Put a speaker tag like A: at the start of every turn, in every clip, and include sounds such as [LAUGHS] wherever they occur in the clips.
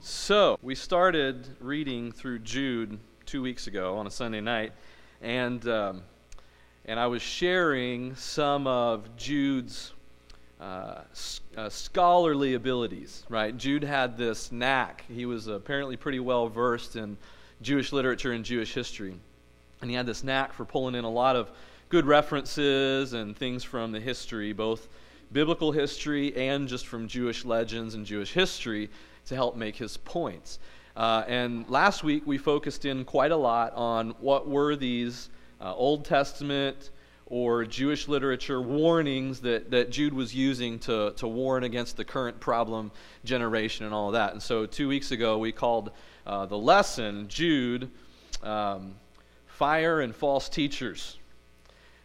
A: So, we started reading through Jude two weeks ago on a Sunday night, and, um, and I was sharing some of Jude's uh, uh, scholarly abilities, right? Jude had this knack. He was apparently pretty well versed in Jewish literature and Jewish history. And he had this knack for pulling in a lot of good references and things from the history, both biblical history and just from Jewish legends and Jewish history to help make his points. Uh, and last week we focused in quite a lot on what were these uh, Old Testament or Jewish literature warnings that, that Jude was using to, to warn against the current problem generation and all of that. And so two weeks ago we called uh, the lesson Jude um, Fire and False Teachers.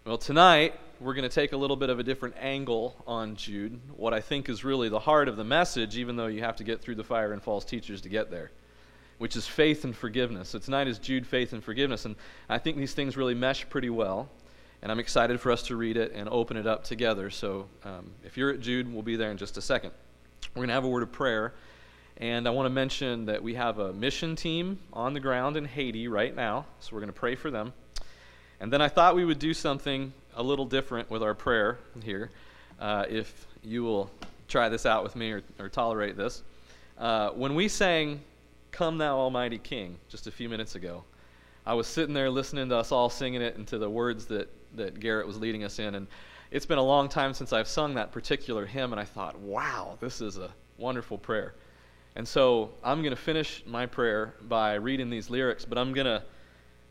A: Well, tonight we're going to take a little bit of a different angle on Jude, what I think is really the heart of the message, even though you have to get through the fire and false teachers to get there, which is faith and forgiveness. So tonight is Jude, faith and forgiveness. And I think these things really mesh pretty well. And I'm excited for us to read it and open it up together. So um, if you're at Jude, we'll be there in just a second. We're going to have a word of prayer. And I want to mention that we have a mission team on the ground in Haiti right now. So we're going to pray for them. And then I thought we would do something a little different with our prayer here. Uh, if you will try this out with me or, or tolerate this. Uh, when we sang Come Thou Almighty King just a few minutes ago, I was sitting there listening to us all singing it and to the words that, that Garrett was leading us in. And it's been a long time since I've sung that particular hymn, and I thought, wow, this is a wonderful prayer. And so I'm going to finish my prayer by reading these lyrics, but I'm going to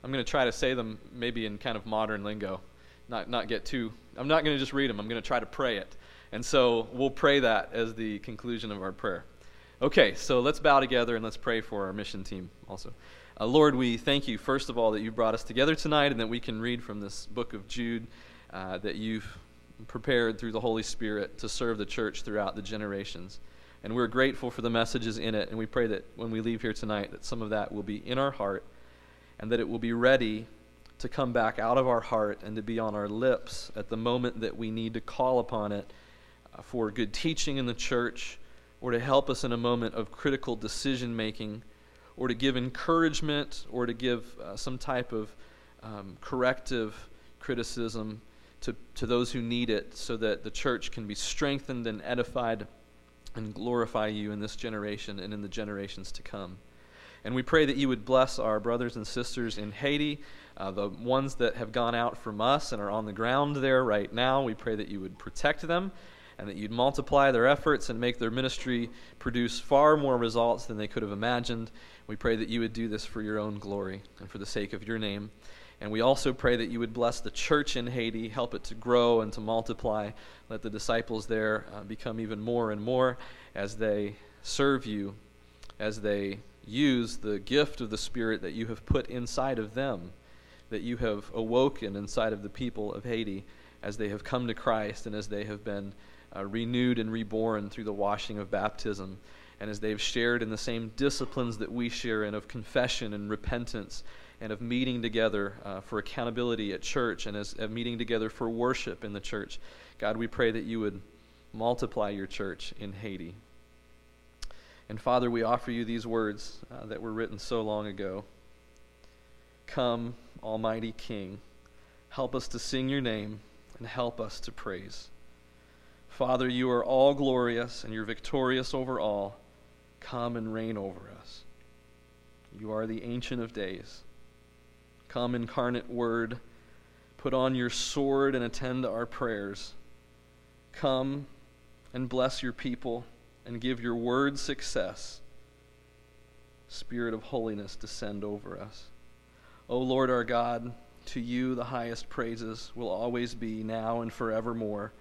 A: I'm going to try to say them maybe in kind of modern lingo not, not get too, I'm not going to just read them. I'm going to try to pray it. And so we'll pray that as the conclusion of our prayer. Okay, so let's bow together and let's pray for our mission team also. Uh, Lord, we thank you, first of all, that you brought us together tonight and that we can read from this book of Jude uh, that you've prepared through the Holy Spirit to serve the church throughout the generations. And we're grateful for the messages in it, and we pray that when we leave here tonight, that some of that will be in our heart and that it will be ready to come back out of our heart and to be on our lips at the moment that we need to call upon it uh, for good teaching in the church or to help us in a moment of critical decision making or to give encouragement or to give uh, some type of um, corrective criticism to, to those who need it so that the church can be strengthened and edified and glorify you in this generation and in the generations to come. And we pray that you would bless our brothers and sisters in Haiti uh, the ones that have gone out from us and are on the ground there right now, we pray that you would protect them and that you'd multiply their efforts and make their ministry produce far more results than they could have imagined. We pray that you would do this for your own glory and for the sake of your name. And we also pray that you would bless the church in Haiti, help it to grow and to multiply. Let the disciples there uh, become even more and more as they serve you, as they use the gift of the Spirit that you have put inside of them that you have awoken inside of the people of Haiti as they have come to Christ and as they have been uh, renewed and reborn through the washing of baptism, and as they've shared in the same disciplines that we share in of confession and repentance and of meeting together uh, for accountability at church and as of meeting together for worship in the church. God, we pray that you would multiply your church in Haiti. And Father, we offer you these words uh, that were written so long ago. Come, Almighty King, help us to sing your name and help us to praise. Father, you are all glorious and you're victorious over all. Come and reign over us. You are the Ancient of Days. Come, incarnate Word, put on your sword and attend to our prayers. Come and bless your people and give your word success. Spirit of holiness, descend over us. O Lord our God, to you the highest praises will always be now and forevermore.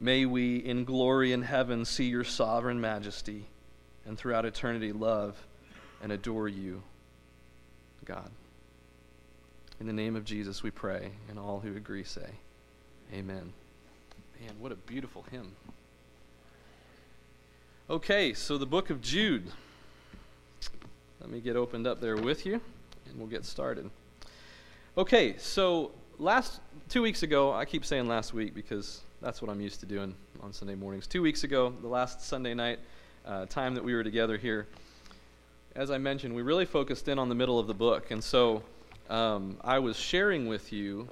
A: May we in glory in heaven see your sovereign majesty and throughout eternity love and adore you, God. In the name of Jesus we pray, and all who agree say, Amen. Man, what a beautiful hymn. Okay, so the book of Jude. Let me get opened up there with you and we'll get started. Okay, so last two weeks ago, I keep saying last week because that's what I'm used to doing on Sunday mornings. Two weeks ago, the last Sunday night, uh, time that we were together here, as I mentioned, we really focused in on the middle of the book. And so um, I was sharing with you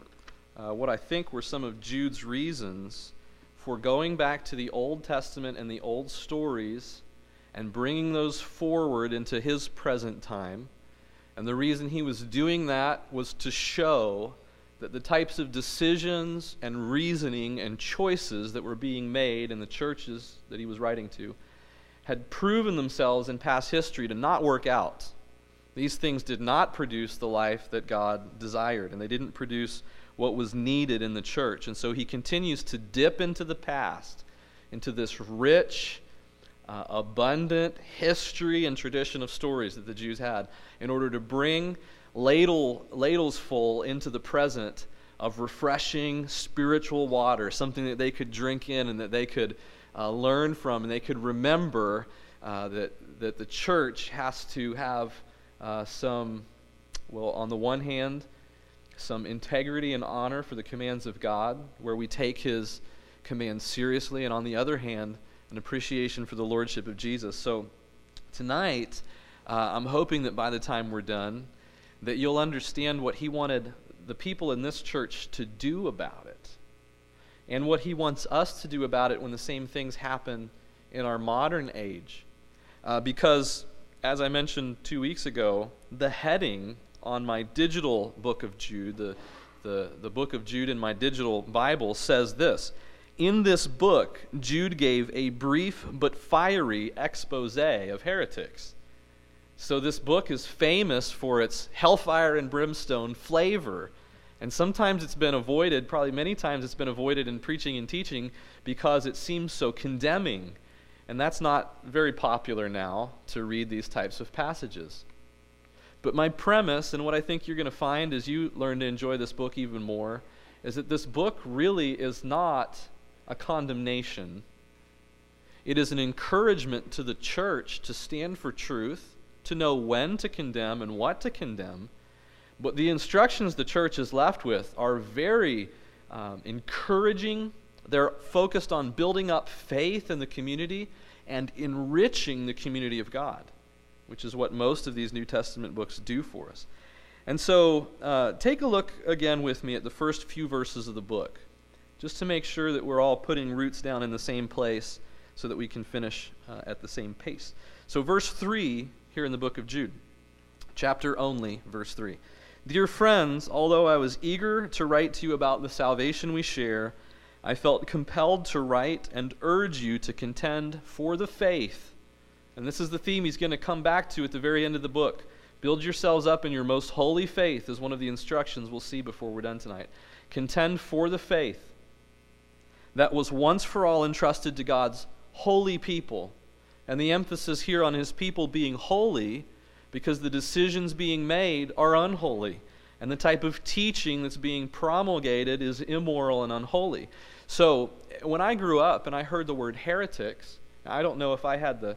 A: uh, what I think were some of Jude's reasons for going back to the Old Testament and the old stories and bringing those forward into his present time. And the reason he was doing that was to show that the types of decisions and reasoning and choices that were being made in the churches that he was writing to had proven themselves in past history to not work out. These things did not produce the life that God desired, and they didn't produce what was needed in the church. And so he continues to dip into the past, into this rich, uh, abundant history and tradition of stories that the Jews had, in order to bring ladle, ladles full into the present of refreshing spiritual water, something that they could drink in and that they could uh, learn from, and they could remember uh, that, that the church has to have uh, some, well, on the one hand, some integrity and honor for the commands of God, where we take his commands seriously, and on the other hand, an appreciation for the lordship of Jesus. So tonight, uh, I'm hoping that by the time we're done, that you'll understand what he wanted the people in this church to do about it and what he wants us to do about it when the same things happen in our modern age. Uh, because, as I mentioned two weeks ago, the heading on my digital book of Jude, the, the, the book of Jude in my digital Bible, says this. In this book, Jude gave a brief but fiery expose of heretics. So, this book is famous for its hellfire and brimstone flavor. And sometimes it's been avoided, probably many times it's been avoided in preaching and teaching because it seems so condemning. And that's not very popular now to read these types of passages. But my premise, and what I think you're going to find as you learn to enjoy this book even more, is that this book really is not a condemnation. It is an encouragement to the church to stand for truth to know when to condemn and what to condemn. But the instructions the church is left with are very um, encouraging. They're focused on building up faith in the community and enriching the community of God, which is what most of these New Testament books do for us. And so, uh, take a look again with me at the first few verses of the book, just to make sure that we're all putting roots down in the same place so that we can finish uh, at the same pace. So, verse 3 here in the book of Jude. Chapter only, verse 3. Dear friends, although I was eager to write to you about the salvation we share, I felt compelled to write and urge you to contend for the faith. And this is the theme he's going to come back to at the very end of the book. Build yourselves up in your most holy faith, is one of the instructions we'll see before we're done tonight. Contend for the faith that was once for all entrusted to God's holy people and the emphasis here on his people being holy because the decisions being made are unholy. And the type of teaching that's being promulgated is immoral and unholy. So, when I grew up and I heard the word heretics, I don't know if I had the,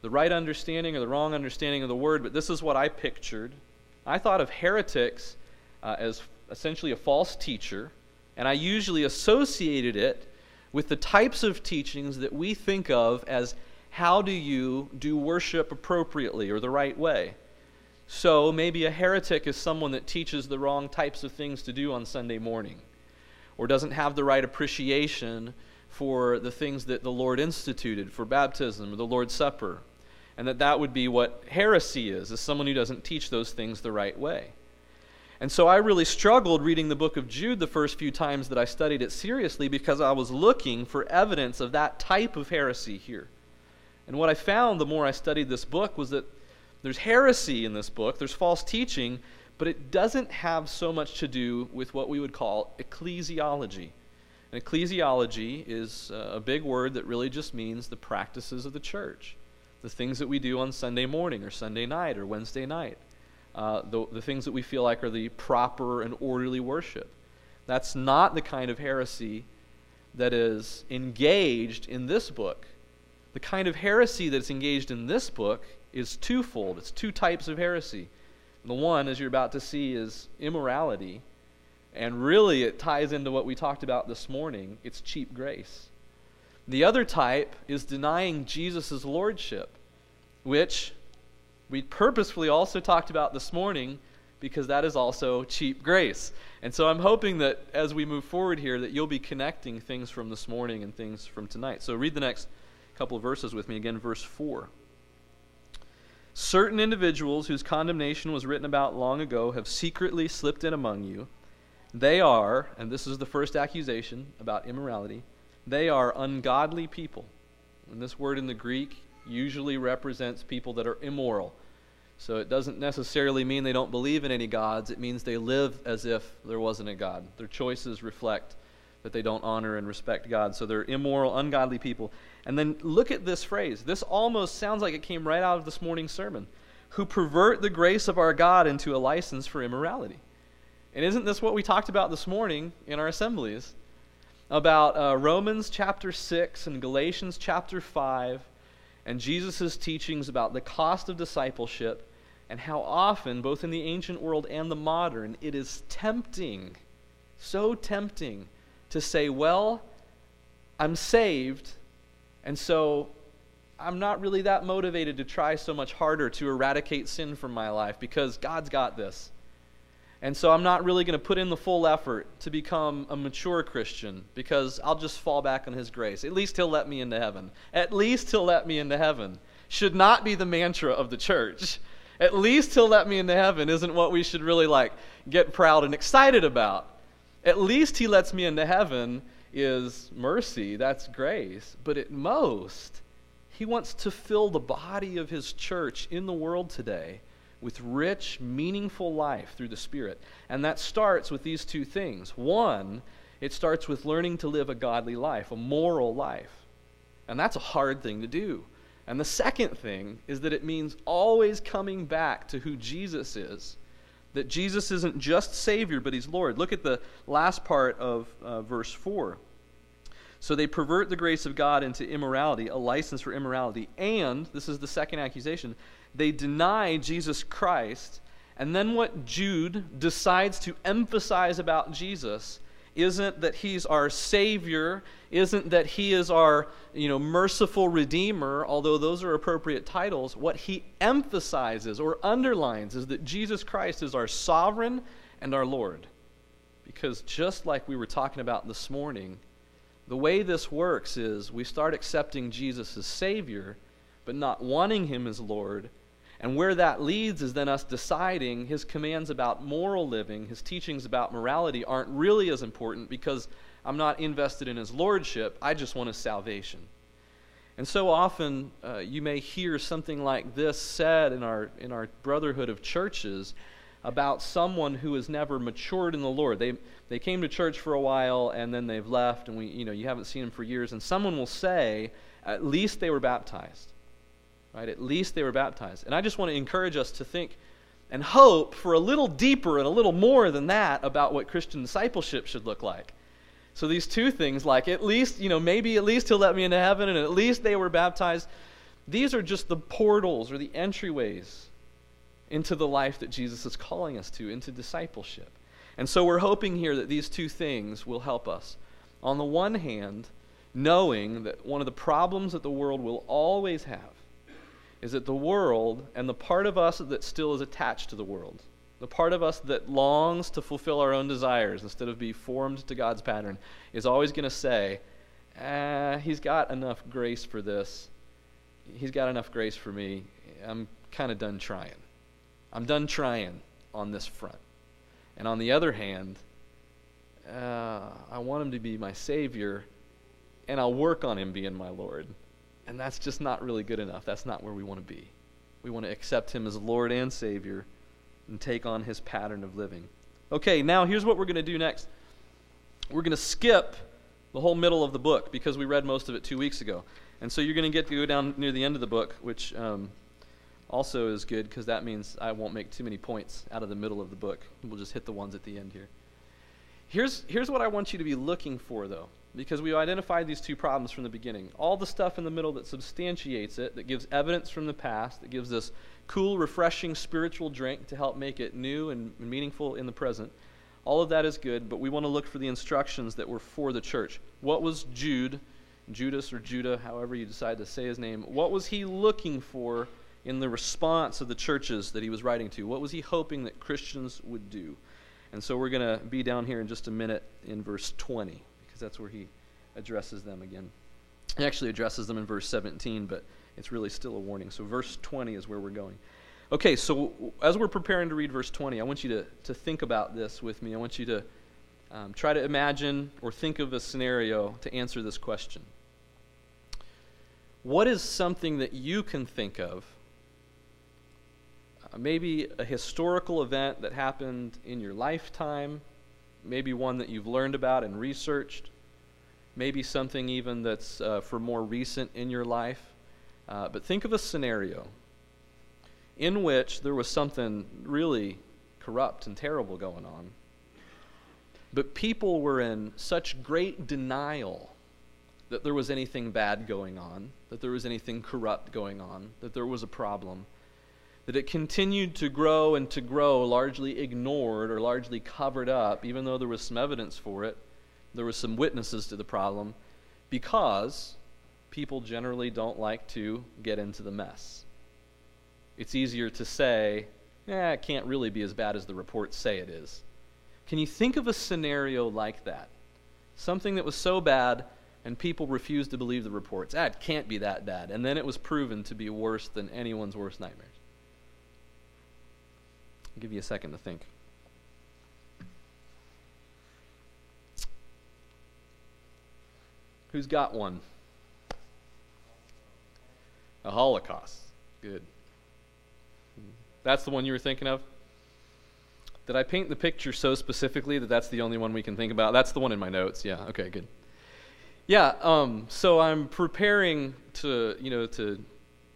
A: the right understanding or the wrong understanding of the word, but this is what I pictured. I thought of heretics uh, as essentially a false teacher, and I usually associated it with the types of teachings that we think of as how do you do worship appropriately or the right way? So maybe a heretic is someone that teaches the wrong types of things to do on Sunday morning or doesn't have the right appreciation for the things that the Lord instituted for baptism or the Lord's Supper. And that that would be what heresy is, is someone who doesn't teach those things the right way. And so I really struggled reading the book of Jude the first few times that I studied it seriously because I was looking for evidence of that type of heresy here. And what I found the more I studied this book was that there's heresy in this book, there's false teaching, but it doesn't have so much to do with what we would call ecclesiology. And ecclesiology is uh, a big word that really just means the practices of the church, the things that we do on Sunday morning or Sunday night or Wednesday night, uh, the, the things that we feel like are the proper and orderly worship. That's not the kind of heresy that is engaged in this book. The kind of heresy that's engaged in this book is twofold. It's two types of heresy. The one, as you're about to see, is immorality. And really, it ties into what we talked about this morning it's cheap grace. The other type is denying Jesus' lordship, which we purposefully also talked about this morning because that is also cheap grace. And so I'm hoping that as we move forward here that you'll be connecting things from this morning and things from tonight. So read the next couple verses with me again verse 4. Certain individuals whose condemnation was written about long ago have secretly slipped in among you. They are, and this is the first accusation about immorality, they are ungodly people. And this word in the Greek usually represents people that are immoral. So it doesn't necessarily mean they don't believe in any gods. It means they live as if there wasn't a God. Their choices reflect that they don't honor and respect God. So they're immoral, ungodly people. And then look at this phrase. This almost sounds like it came right out of this morning's sermon. Who pervert the grace of our God into a license for immorality. And isn't this what we talked about this morning in our assemblies? About uh, Romans chapter 6 and Galatians chapter 5 and Jesus' teachings about the cost of discipleship and how often, both in the ancient world and the modern, it is tempting, so tempting, to say, well, I'm saved, and so I'm not really that motivated to try so much harder to eradicate sin from my life because God's got this. And so I'm not really going to put in the full effort to become a mature Christian because I'll just fall back on His grace. At least He'll let me into heaven. At least He'll let me into heaven. Should not be the mantra of the church at least he'll let me into heaven isn't what we should really like get proud and excited about. At least he lets me into heaven is mercy, that's grace. But at most, he wants to fill the body of his church in the world today with rich, meaningful life through the Spirit. And that starts with these two things. One, it starts with learning to live a godly life, a moral life. And that's a hard thing to do. And the second thing is that it means always coming back to who Jesus is. That Jesus isn't just Savior, but He's Lord. Look at the last part of uh, verse 4. So they pervert the grace of God into immorality, a license for immorality. And, this is the second accusation, they deny Jesus Christ. And then what Jude decides to emphasize about Jesus isn't that he's our savior isn't that he is our you know merciful redeemer although those are appropriate titles what he emphasizes or underlines is that jesus christ is our sovereign and our lord. Because just like we were talking about this morning the way this works is we start accepting jesus as savior but not wanting him as lord and where that leads is then us deciding his commands about moral living, his teachings about morality aren't really as important because I'm not invested in his lordship. I just want his salvation. And so often uh, you may hear something like this said in our, in our brotherhood of churches about someone who has never matured in the Lord. They, they came to church for a while and then they've left, and we, you, know, you haven't seen them for years. And someone will say, at least they were baptized. Right? At least they were baptized. And I just want to encourage us to think and hope for a little deeper and a little more than that about what Christian discipleship should look like. So these two things, like at least, you know, maybe at least he'll let me into heaven and at least they were baptized, these are just the portals or the entryways into the life that Jesus is calling us to, into discipleship. And so we're hoping here that these two things will help us. On the one hand, knowing that one of the problems that the world will always have is that the world and the part of us that still is attached to the world, the part of us that longs to fulfill our own desires instead of be formed to God's pattern, is always going to say, ah, He's got enough grace for this. He's got enough grace for me. I'm kind of done trying. I'm done trying on this front. And on the other hand, uh, I want Him to be my Savior, and I'll work on Him being my Lord. And that's just not really good enough. That's not where we want to be. We want to accept Him as Lord and Savior and take on His pattern of living. Okay, now here's what we're going to do next. We're going to skip the whole middle of the book because we read most of it two weeks ago. And so you're going to get to go down near the end of the book, which um, also is good because that means I won't make too many points out of the middle of the book. We'll just hit the ones at the end here. Here's, here's what I want you to be looking for, though because we identified these two problems from the beginning. All the stuff in the middle that substantiates it, that gives evidence from the past, that gives this cool, refreshing spiritual drink to help make it new and meaningful in the present. All of that is good, but we want to look for the instructions that were for the church. What was Jude Judas or Judah, however you decide to say his name, what was he looking for in the response of the churches that he was writing to? What was he hoping that Christians would do? And so we're going to be down here in just a minute in verse 20, because that's where he addresses them again. He actually addresses them in verse 17, but it's really still a warning. So verse 20 is where we're going. Okay, so as we're preparing to read verse 20, I want you to, to think about this with me. I want you to um, try to imagine or think of a scenario to answer this question. What is something that you can think of? Uh, maybe a historical event that happened in your lifetime, maybe one that you've learned about and researched, maybe something even that's uh, for more recent in your life. Uh, but think of a scenario in which there was something really corrupt and terrible going on. But people were in such great denial that there was anything bad going on, that there was anything corrupt going on, that there was a problem, that it continued to grow and to grow, largely ignored or largely covered up, even though there was some evidence for it. There were some witnesses to the problem, because people generally don't like to get into the mess it's easier to say, eh, it can't really be as bad as the reports say it is. Can you think of a scenario like that? Something that was so bad and people refused to believe the reports. Ah, it can't be that bad. And then it was proven to be worse than anyone's worst nightmares. I'll give you a second to think. Who's got one? A Holocaust. Good. That's the one you were thinking of? Did I paint the picture so specifically that that's the only one we can think about? That's the one in my notes. Yeah. Okay. Good. Yeah. Um, so I'm preparing to, you know, to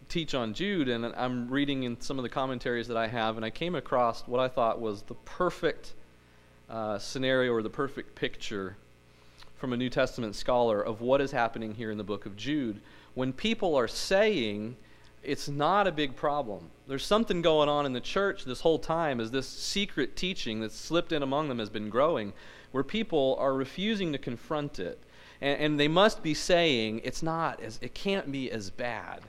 A: teach on Jude, and I'm reading in some of the commentaries that I have, and I came across what I thought was the perfect uh, scenario or the perfect picture from a New Testament scholar of what is happening here in the book of Jude. When people are saying it's not a big problem. There's something going on in the church this whole time as this secret teaching that's slipped in among them has been growing, where people are refusing to confront it. And, and they must be saying, it's not as, it can't be as bad.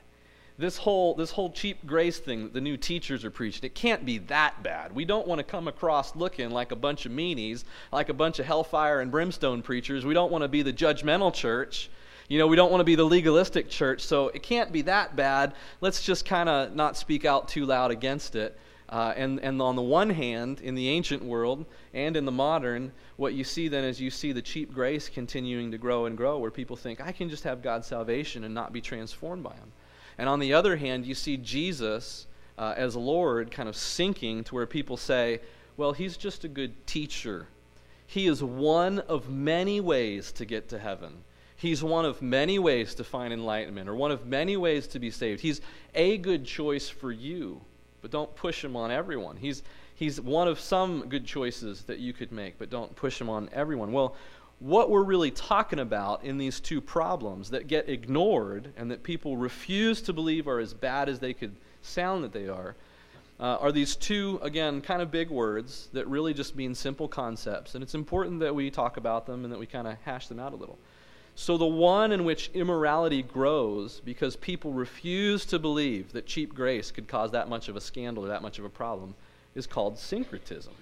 A: This whole, this whole cheap grace thing that the new teachers are preaching, it can't be that bad. We don't want to come across looking like a bunch of meanies, like a bunch of hellfire and brimstone preachers. We don't want to be the judgmental church you know, we don't want to be the legalistic church, so it can't be that bad. Let's just kind of not speak out too loud against it. Uh, and, and on the one hand, in the ancient world and in the modern, what you see then is you see the cheap grace continuing to grow and grow, where people think, I can just have God's salvation and not be transformed by Him. And on the other hand, you see Jesus uh, as Lord kind of sinking to where people say, well, He's just a good teacher. He is one of many ways to get to heaven. He's one of many ways to find enlightenment or one of many ways to be saved. He's a good choice for you, but don't push him on everyone. He's, he's one of some good choices that you could make, but don't push him on everyone. Well, what we're really talking about in these two problems that get ignored and that people refuse to believe are as bad as they could sound that they are uh, are these two, again, kind of big words that really just mean simple concepts. And it's important that we talk about them and that we kind of hash them out a little. So, the one in which immorality grows because people refuse to believe that cheap grace could cause that much of a scandal or that much of a problem is called syncretism.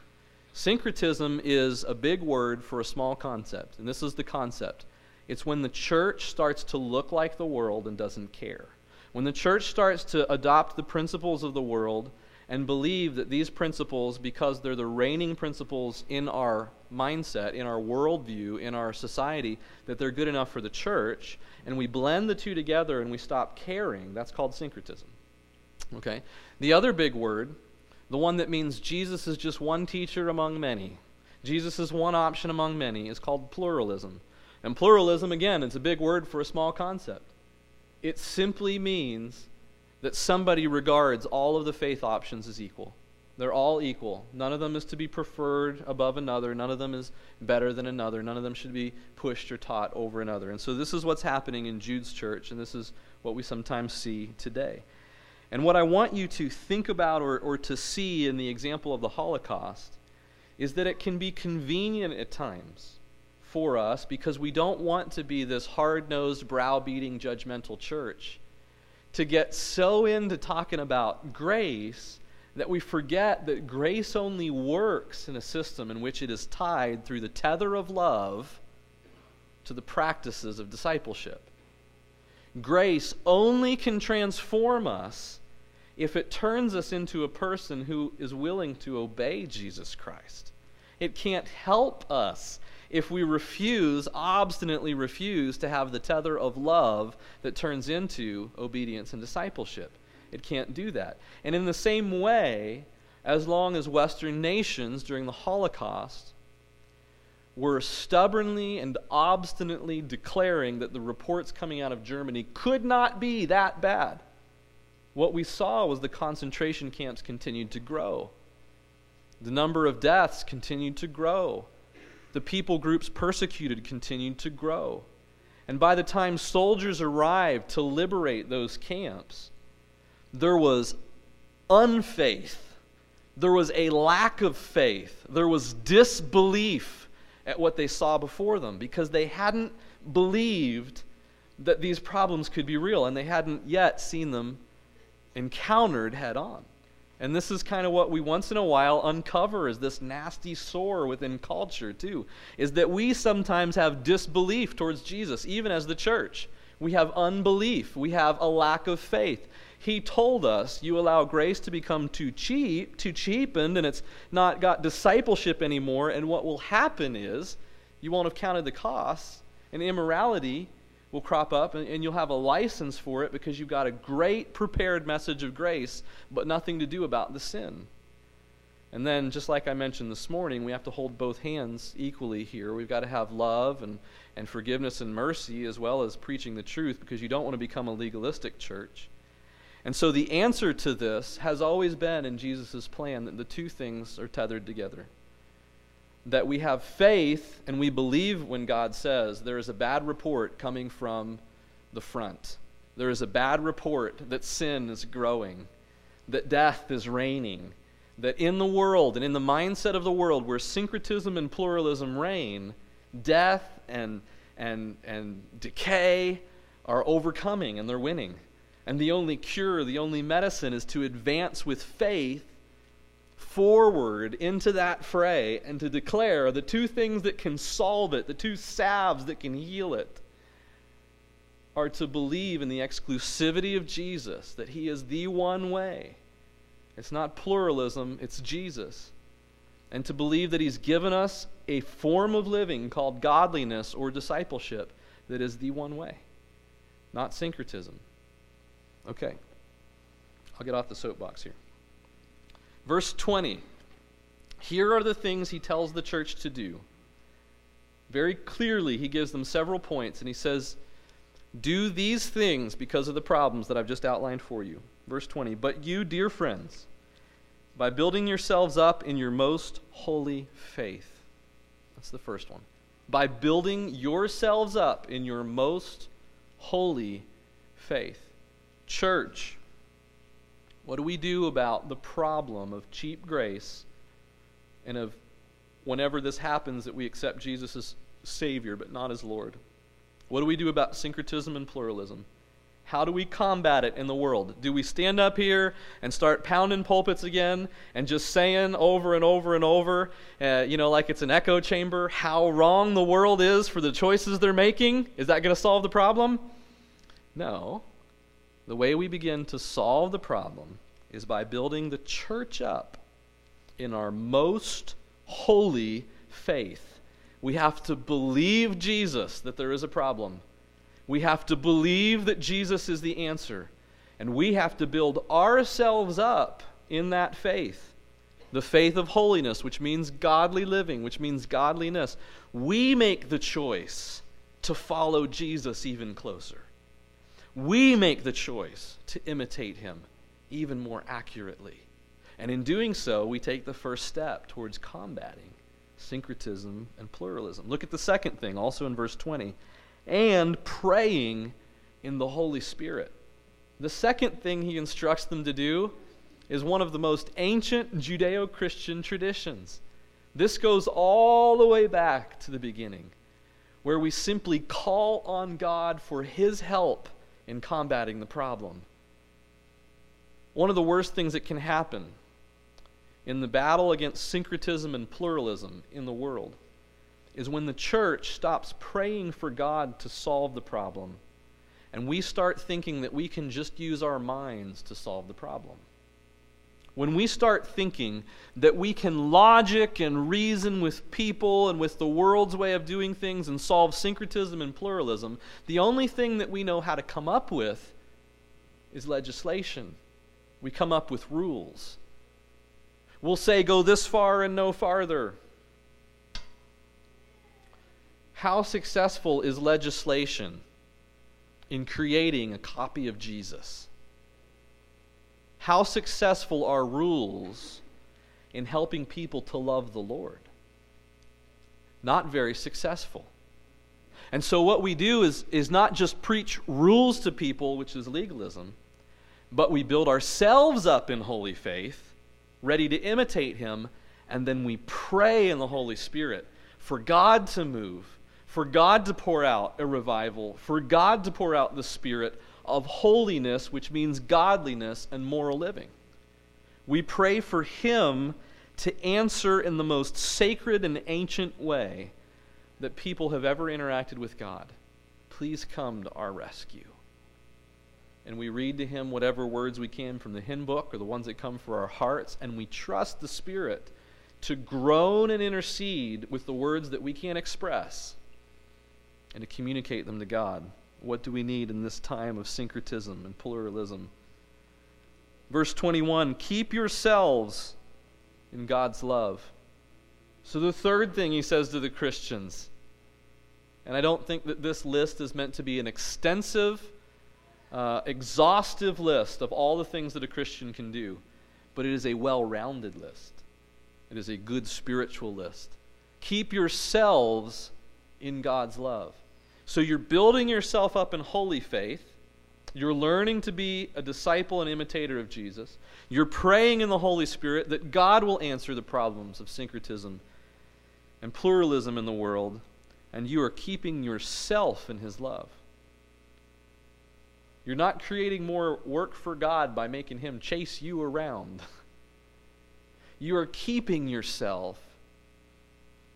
A: Syncretism is a big word for a small concept, and this is the concept it's when the church starts to look like the world and doesn't care. When the church starts to adopt the principles of the world and believe that these principles, because they're the reigning principles in our mindset, in our worldview, in our society, that they're good enough for the church, and we blend the two together and we stop caring, that's called syncretism. Okay? The other big word, the one that means Jesus is just one teacher among many, Jesus is one option among many, is called pluralism. And pluralism, again, it's a big word for a small concept. It simply means that somebody regards all of the faith options as equal. They're all equal. None of them is to be preferred above another. None of them is better than another. None of them should be pushed or taught over another. And so this is what's happening in Jude's church, and this is what we sometimes see today. And what I want you to think about or, or to see in the example of the Holocaust is that it can be convenient at times for us because we don't want to be this hard nosed, browbeating, judgmental church. To get so into talking about grace that we forget that grace only works in a system in which it is tied through the tether of love to the practices of discipleship. Grace only can transform us if it turns us into a person who is willing to obey Jesus Christ. It can't help us if we refuse, obstinately refuse, to have the tether of love that turns into obedience and discipleship. It can't do that. And in the same way, as long as Western nations during the Holocaust were stubbornly and obstinately declaring that the reports coming out of Germany could not be that bad, what we saw was the concentration camps continued to grow. The number of deaths continued to grow the people groups persecuted continued to grow. And by the time soldiers arrived to liberate those camps, there was unfaith. There was a lack of faith. There was disbelief at what they saw before them because they hadn't believed that these problems could be real and they hadn't yet seen them encountered head on. And this is kind of what we once in a while uncover is this nasty sore within culture, too, is that we sometimes have disbelief towards Jesus, even as the church. We have unbelief, we have a lack of faith. He told us, You allow grace to become too cheap, too cheapened, and it's not got discipleship anymore. And what will happen is you won't have counted the costs, and immorality will crop up and, and, you'll have a license for it because you've got a great prepared message of grace, but nothing to do about the sin. And then, just like I mentioned this morning, we have to hold both hands equally here. We've got to have love and, and forgiveness and mercy as well as preaching the truth because you don't want to become a legalistic church. And so, the answer to this has always been in Jesus' plan that the two things are tethered together that we have faith and we believe when God says there is a bad report coming from the front. There is a bad report that sin is growing, that death is reigning, that in the world and in the mindset of the world where syncretism and pluralism reign, death and, and, and decay are overcoming and they're winning. And the only cure, the only medicine is to advance with faith forward into that fray and to declare the two things that can solve it, the two salves that can heal it, are to believe in the exclusivity of Jesus, that He is the one way. It's not pluralism, it's Jesus. And to believe that He's given us a form of living called godliness or discipleship that is the one way, not syncretism. Okay, I'll get off the soapbox here. Verse 20. Here are the things he tells the church to do. Very clearly, he gives them several points, and he says, Do these things because of the problems that I've just outlined for you. Verse 20. But you, dear friends, by building yourselves up in your most holy faith. That's the first one. By building yourselves up in your most holy faith. Church, what do we do about the problem of cheap grace and of whenever this happens that we accept Jesus as Savior but not as Lord? What do we do about syncretism and pluralism? How do we combat it in the world? Do we stand up here and start pounding pulpits again and just saying over and over and over, uh, you know, like it's an echo chamber, how wrong the world is for the choices they're making? Is that going to solve the problem? No. The way we begin to solve the problem is by building the church up in our most holy faith. We have to believe Jesus that there is a problem. We have to believe that Jesus is the answer. And we have to build ourselves up in that faith. The faith of holiness, which means godly living, which means godliness. We make the choice to follow Jesus even closer. We make the choice to imitate him even more accurately. And in doing so, we take the first step towards combating syncretism and pluralism. Look at the second thing, also in verse 20, and praying in the Holy Spirit. The second thing he instructs them to do is one of the most ancient Judeo Christian traditions. This goes all the way back to the beginning. where we simply call on God for His help in combating the problem. One of the worst things that can happen in the battle against syncretism and pluralism in the world is when the church stops praying for God to solve the problem and we start thinking that we can just use our minds to solve the problem. When we start thinking that we can logic and reason with people and with the world's way of doing things and solve syncretism and pluralism, the only thing that we know how to come up with is legislation. We come up with rules. We'll say, go this far and no farther. How successful is legislation in creating a copy of Jesus? How successful are rules in helping people to love the Lord? Not very successful. And so, what we do is, is not just preach rules to people, which is legalism, but we build ourselves up in holy faith, ready to imitate Him, and then we pray in the Holy Spirit for God to move, for God to pour out a revival, for God to pour out the Spirit of holiness, which means godliness and moral living. We pray for Him to answer in the most sacred and ancient way that people have ever interacted with God. Please come to our rescue. And we read to Him whatever words we can from the hymn book or the ones that come for our hearts, and we trust the Spirit to groan and intercede with the words that we can't express and to communicate them to God. What do we need in this time of syncretism and pluralism? Verse 21 Keep yourselves in God's love. So, the third thing he says to the Christians, and I don't think that this list is meant to be an extensive, uh, exhaustive list of all the things that a Christian can do, but it is a well rounded list. It is a good spiritual list. Keep yourselves in God's love. So you're building yourself up in holy faith. You're learning to be a disciple and imitator of Jesus. You're praying in the Holy Spirit that God will answer the problems of syncretism and pluralism in the world, and you are keeping yourself in His love. You're not creating more work for God by making Him chase you around. [LAUGHS] You are keeping yourself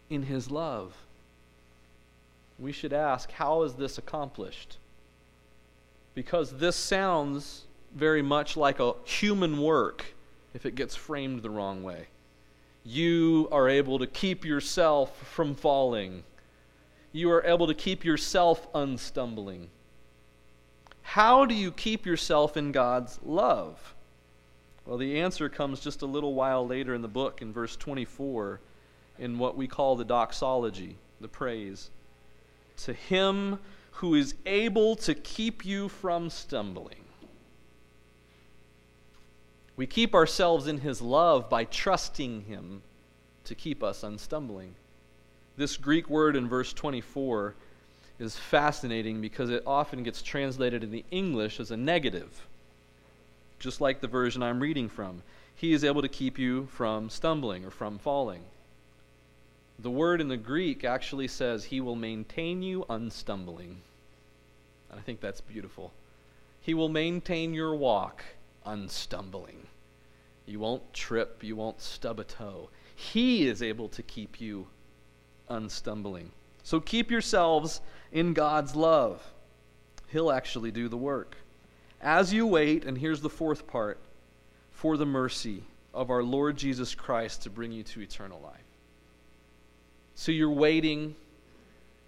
A: in His love we should ask, how is this accomplished? Because this sounds very much like a human work if it gets framed the wrong way. You are able to keep yourself from falling. You are able to keep yourself unstumbling. How do you keep yourself in God's love? Well, the answer comes just a little while later in the book, in verse 24, in what we call the doxology, the praise to him who is able to keep you from stumbling. We keep ourselves in his love by trusting him to keep us unstumbling. This Greek word in verse 24 is fascinating because it often gets translated in the English as a negative, just like the version I'm reading from. He is able to keep you from stumbling or from falling. The word in the Greek actually says, He will maintain you unstumbling. And I think that's beautiful. He will maintain your walk unstumbling. You won't trip, you won't stub a toe. He is able to keep you unstumbling. So keep yourselves in God's love. He'll actually do the work. As you wait, and here's the fourth part, for the mercy of our Lord Jesus Christ to bring you to eternal life. So you're waiting,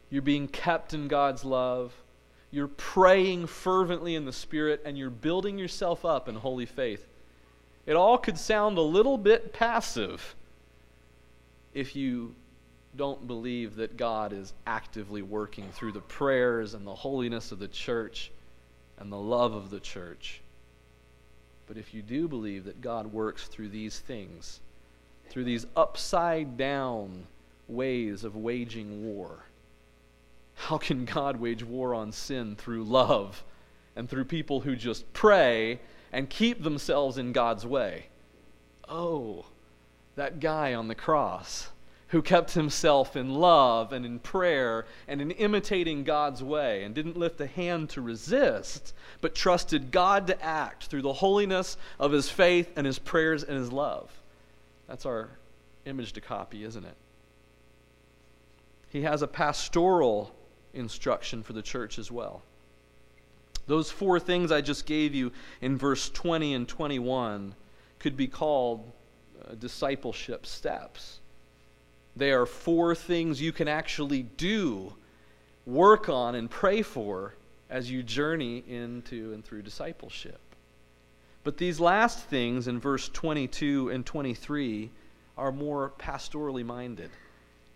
A: you're being kept in God's love, you're praying fervently in the Spirit, and you're building yourself up in holy faith. It all could sound a little bit passive if you don't believe that God is actively working through the prayers and the holiness of the church and the love of the church. But if you do believe that God works through these things, through these upside down, ways of waging war. How can God wage war on sin through love and through people who just pray and keep themselves in God's way? Oh, that guy on the cross who kept himself in love and in prayer and in imitating God's way and didn't lift a hand to resist, but trusted God to act through the holiness of his faith and his prayers and his love. That's our image to copy, isn't it? He has a pastoral instruction for the church as well. Those four things I just gave you in verse 20 and 21 could be called uh, discipleship steps. They are four things you can actually do, work on, and pray for as you journey into and through discipleship. But these last things in verse 22 and 23 are more pastorally minded.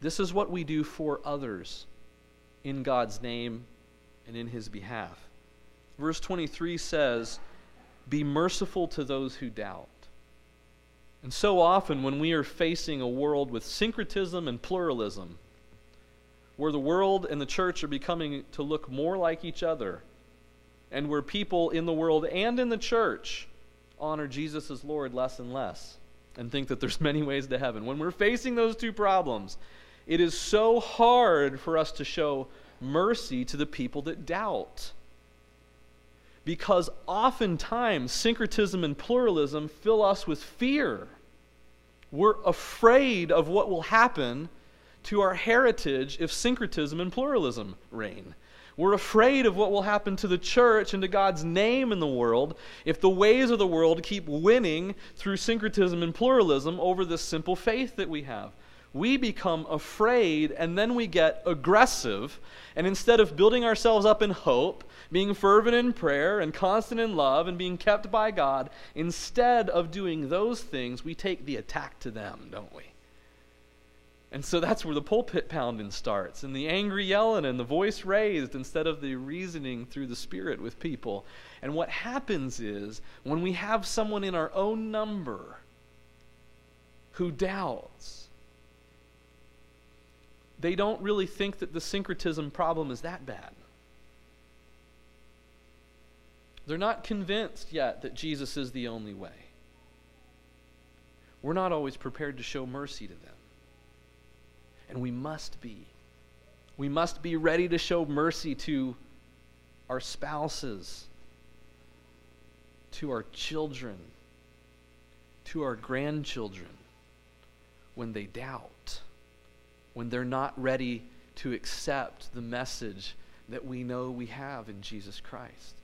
A: This is what we do for others in God's name and in His behalf. Verse 23 says, Be merciful to those who doubt. And so often, when we are facing a world with syncretism and pluralism, where the world and the church are becoming to look more like each other, and where people in the world and in the church honor Jesus as Lord less and less, and think that there's [LAUGHS] many ways to heaven, when we're facing those two problems, it is so hard for us to show mercy to the people that doubt because oftentimes syncretism and pluralism fill us with fear. We're afraid of what will happen to our heritage if syncretism and pluralism reign. We're afraid of what will happen to the church and to God's name in the world if the ways of the world keep winning through syncretism and pluralism over this simple faith that we have we become afraid and then we get aggressive. And instead of building ourselves up in hope, being fervent in prayer and constant in love and being kept by God, instead of doing those things, we take the attack to them, don't we? And so that's where the pulpit pounding starts, and the angry yelling and the voice raised instead of the reasoning through the Spirit with people. And what happens is when we have someone in our own number who doubts, they don't really think that the syncretism problem is that bad. They're not convinced yet that Jesus is the only way. We're not always prepared to show mercy to them. And we must be. We must be ready to show mercy to our spouses, to our children, to our grandchildren when they doubt when they're not ready to accept the message that we know we have in Jesus Christ.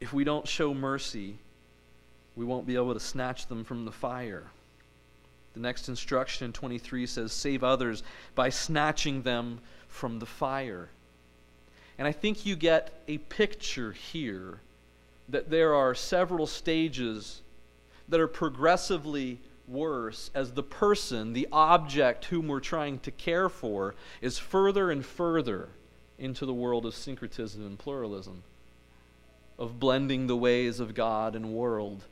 A: If we don't show mercy, we won't be able to snatch them from the fire. The next instruction in 23 says, Save others by snatching them from the fire. And I think you get a picture here that there are several stages that are progressively worse as the person, the object whom we're trying to care for, is further and further into the world of syncretism and pluralism, of blending the ways of God and world.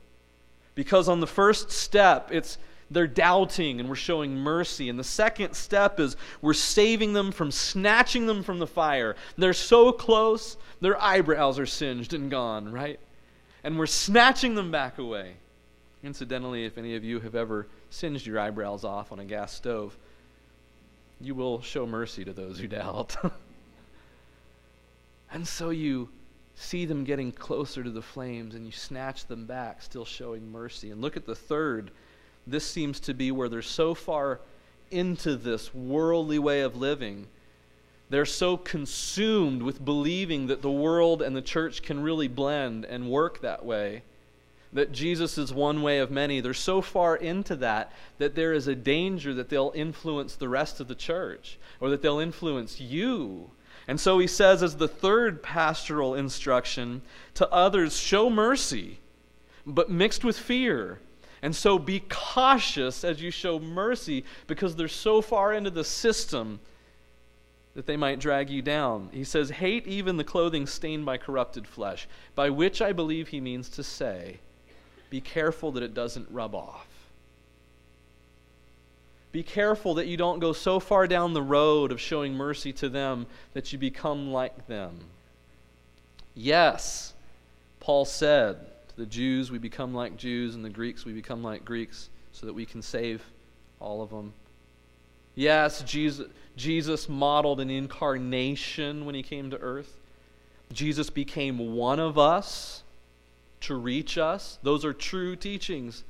A: Because on the first step, it's they're doubting and we're showing mercy. And the second step is we're saving them from snatching them from the fire. They're so close, their eyebrows are singed and gone, right? And we're snatching them back away. Incidentally, if any of you have ever singed your eyebrows off on a gas stove, you will show mercy to those who doubt. [LAUGHS] and so you see them getting closer to the flames and you snatch them back, still showing mercy. And look at the third. This seems to be where they're so far into this worldly way of living. They're so consumed with believing that the world and the church can really blend and work that way that Jesus is one way of many. They're so far into that that there is a danger that they'll influence the rest of the church or that they'll influence you. And so he says, as the third pastoral instruction to others, show mercy, but mixed with fear. And so be cautious as you show mercy because they're so far into the system that they might drag you down. He says, Hate even the clothing stained by corrupted flesh, by which I believe he means to say, be careful that it doesn't rub off. Be careful that you don't go so far down the road of showing mercy to them that you become like them. Yes, Paul said to the Jews, we become like Jews, and the Greeks, we become like Greeks, so that we can save all of them. Yes, Jesus, Jesus modeled an incarnation when he came to earth. Jesus became one of us to reach us. Those are true teachings.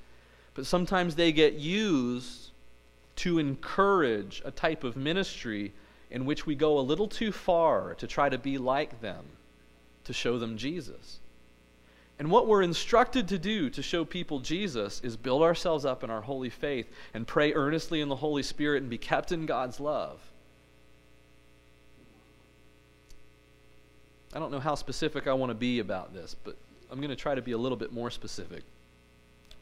A: But sometimes they get used to encourage a type of ministry in which we go a little too far to try to be like them, to show them Jesus. And what we're instructed to do to show people Jesus is build ourselves up in our holy faith and pray earnestly in the Holy Spirit and be kept in God's love. I don't know how specific I want to be about this, but I'm going to try to be a little bit more specific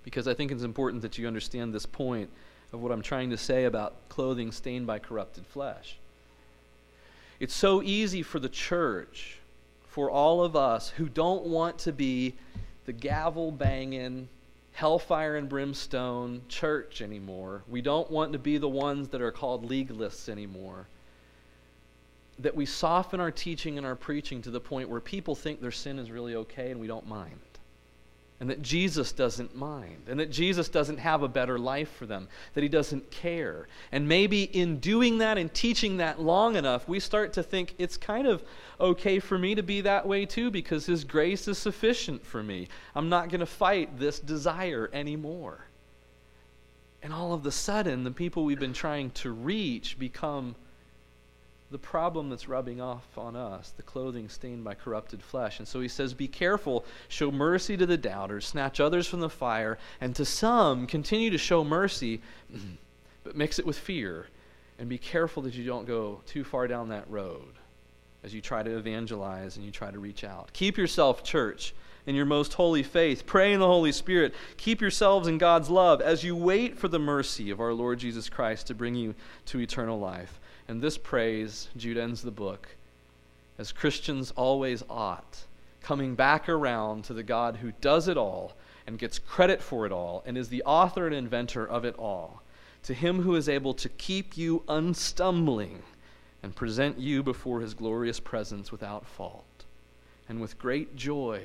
A: because I think it's important that you understand this point of what I'm trying to say about clothing stained by corrupted flesh. It's so easy for the church, for all of us who don't want to be the gavel banging, hellfire and brimstone church anymore. We don't want to be the ones that are called legalists anymore. That we soften our teaching and our preaching to the point where people think their sin is really okay and we don't mind and that Jesus doesn't mind, and that Jesus doesn't have a better life for them, that he doesn't care. And maybe in doing that and teaching that long enough, we start to think it's kind of okay for me to be that way too because his grace is sufficient for me. I'm not going to fight this desire anymore. And all of a sudden, the people we've been trying to reach become the problem that's rubbing off on us, the clothing stained by corrupted flesh. And so he says, Be careful, show mercy to the doubters, snatch others from the fire, and to some continue to show mercy, [CLEARS THROAT] but mix it with fear. And be careful that you don't go too far down that road as you try to evangelize and you try to reach out. Keep yourself, church, in your most holy faith. Pray in the Holy Spirit. Keep yourselves in God's love as you wait for the mercy of our Lord Jesus Christ to bring you to eternal life. And this praise, Jude ends the book, as Christians always ought, coming back around to the God who does it all and gets credit for it all and is the author and inventor of it all. To him who is able to keep you unstumbling and present you before his glorious presence without fault and with great joy,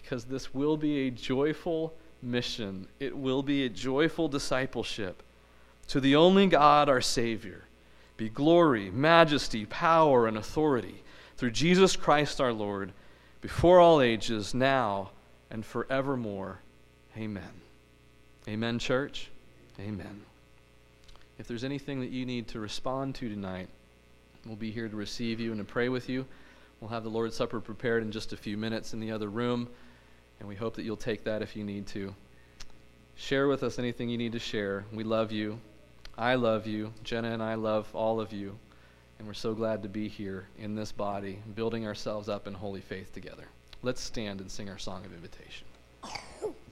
A: because this will be a joyful mission. It will be a joyful discipleship to the only God, our Savior be glory, majesty, power, and authority through Jesus Christ our Lord, before all ages, now and forevermore. Amen. Amen, church. Amen. If there's anything that you need to respond to tonight, we'll be here to receive you and to pray with you. We'll have the Lord's Supper prepared in just a few minutes in the other room, and we hope that you'll take that if you need to. Share with us anything you need to share. We love you. I love you. Jenna and I love all of you. And we're so glad to be here in this body, building ourselves up in holy faith together. Let's stand and sing our song of invitation.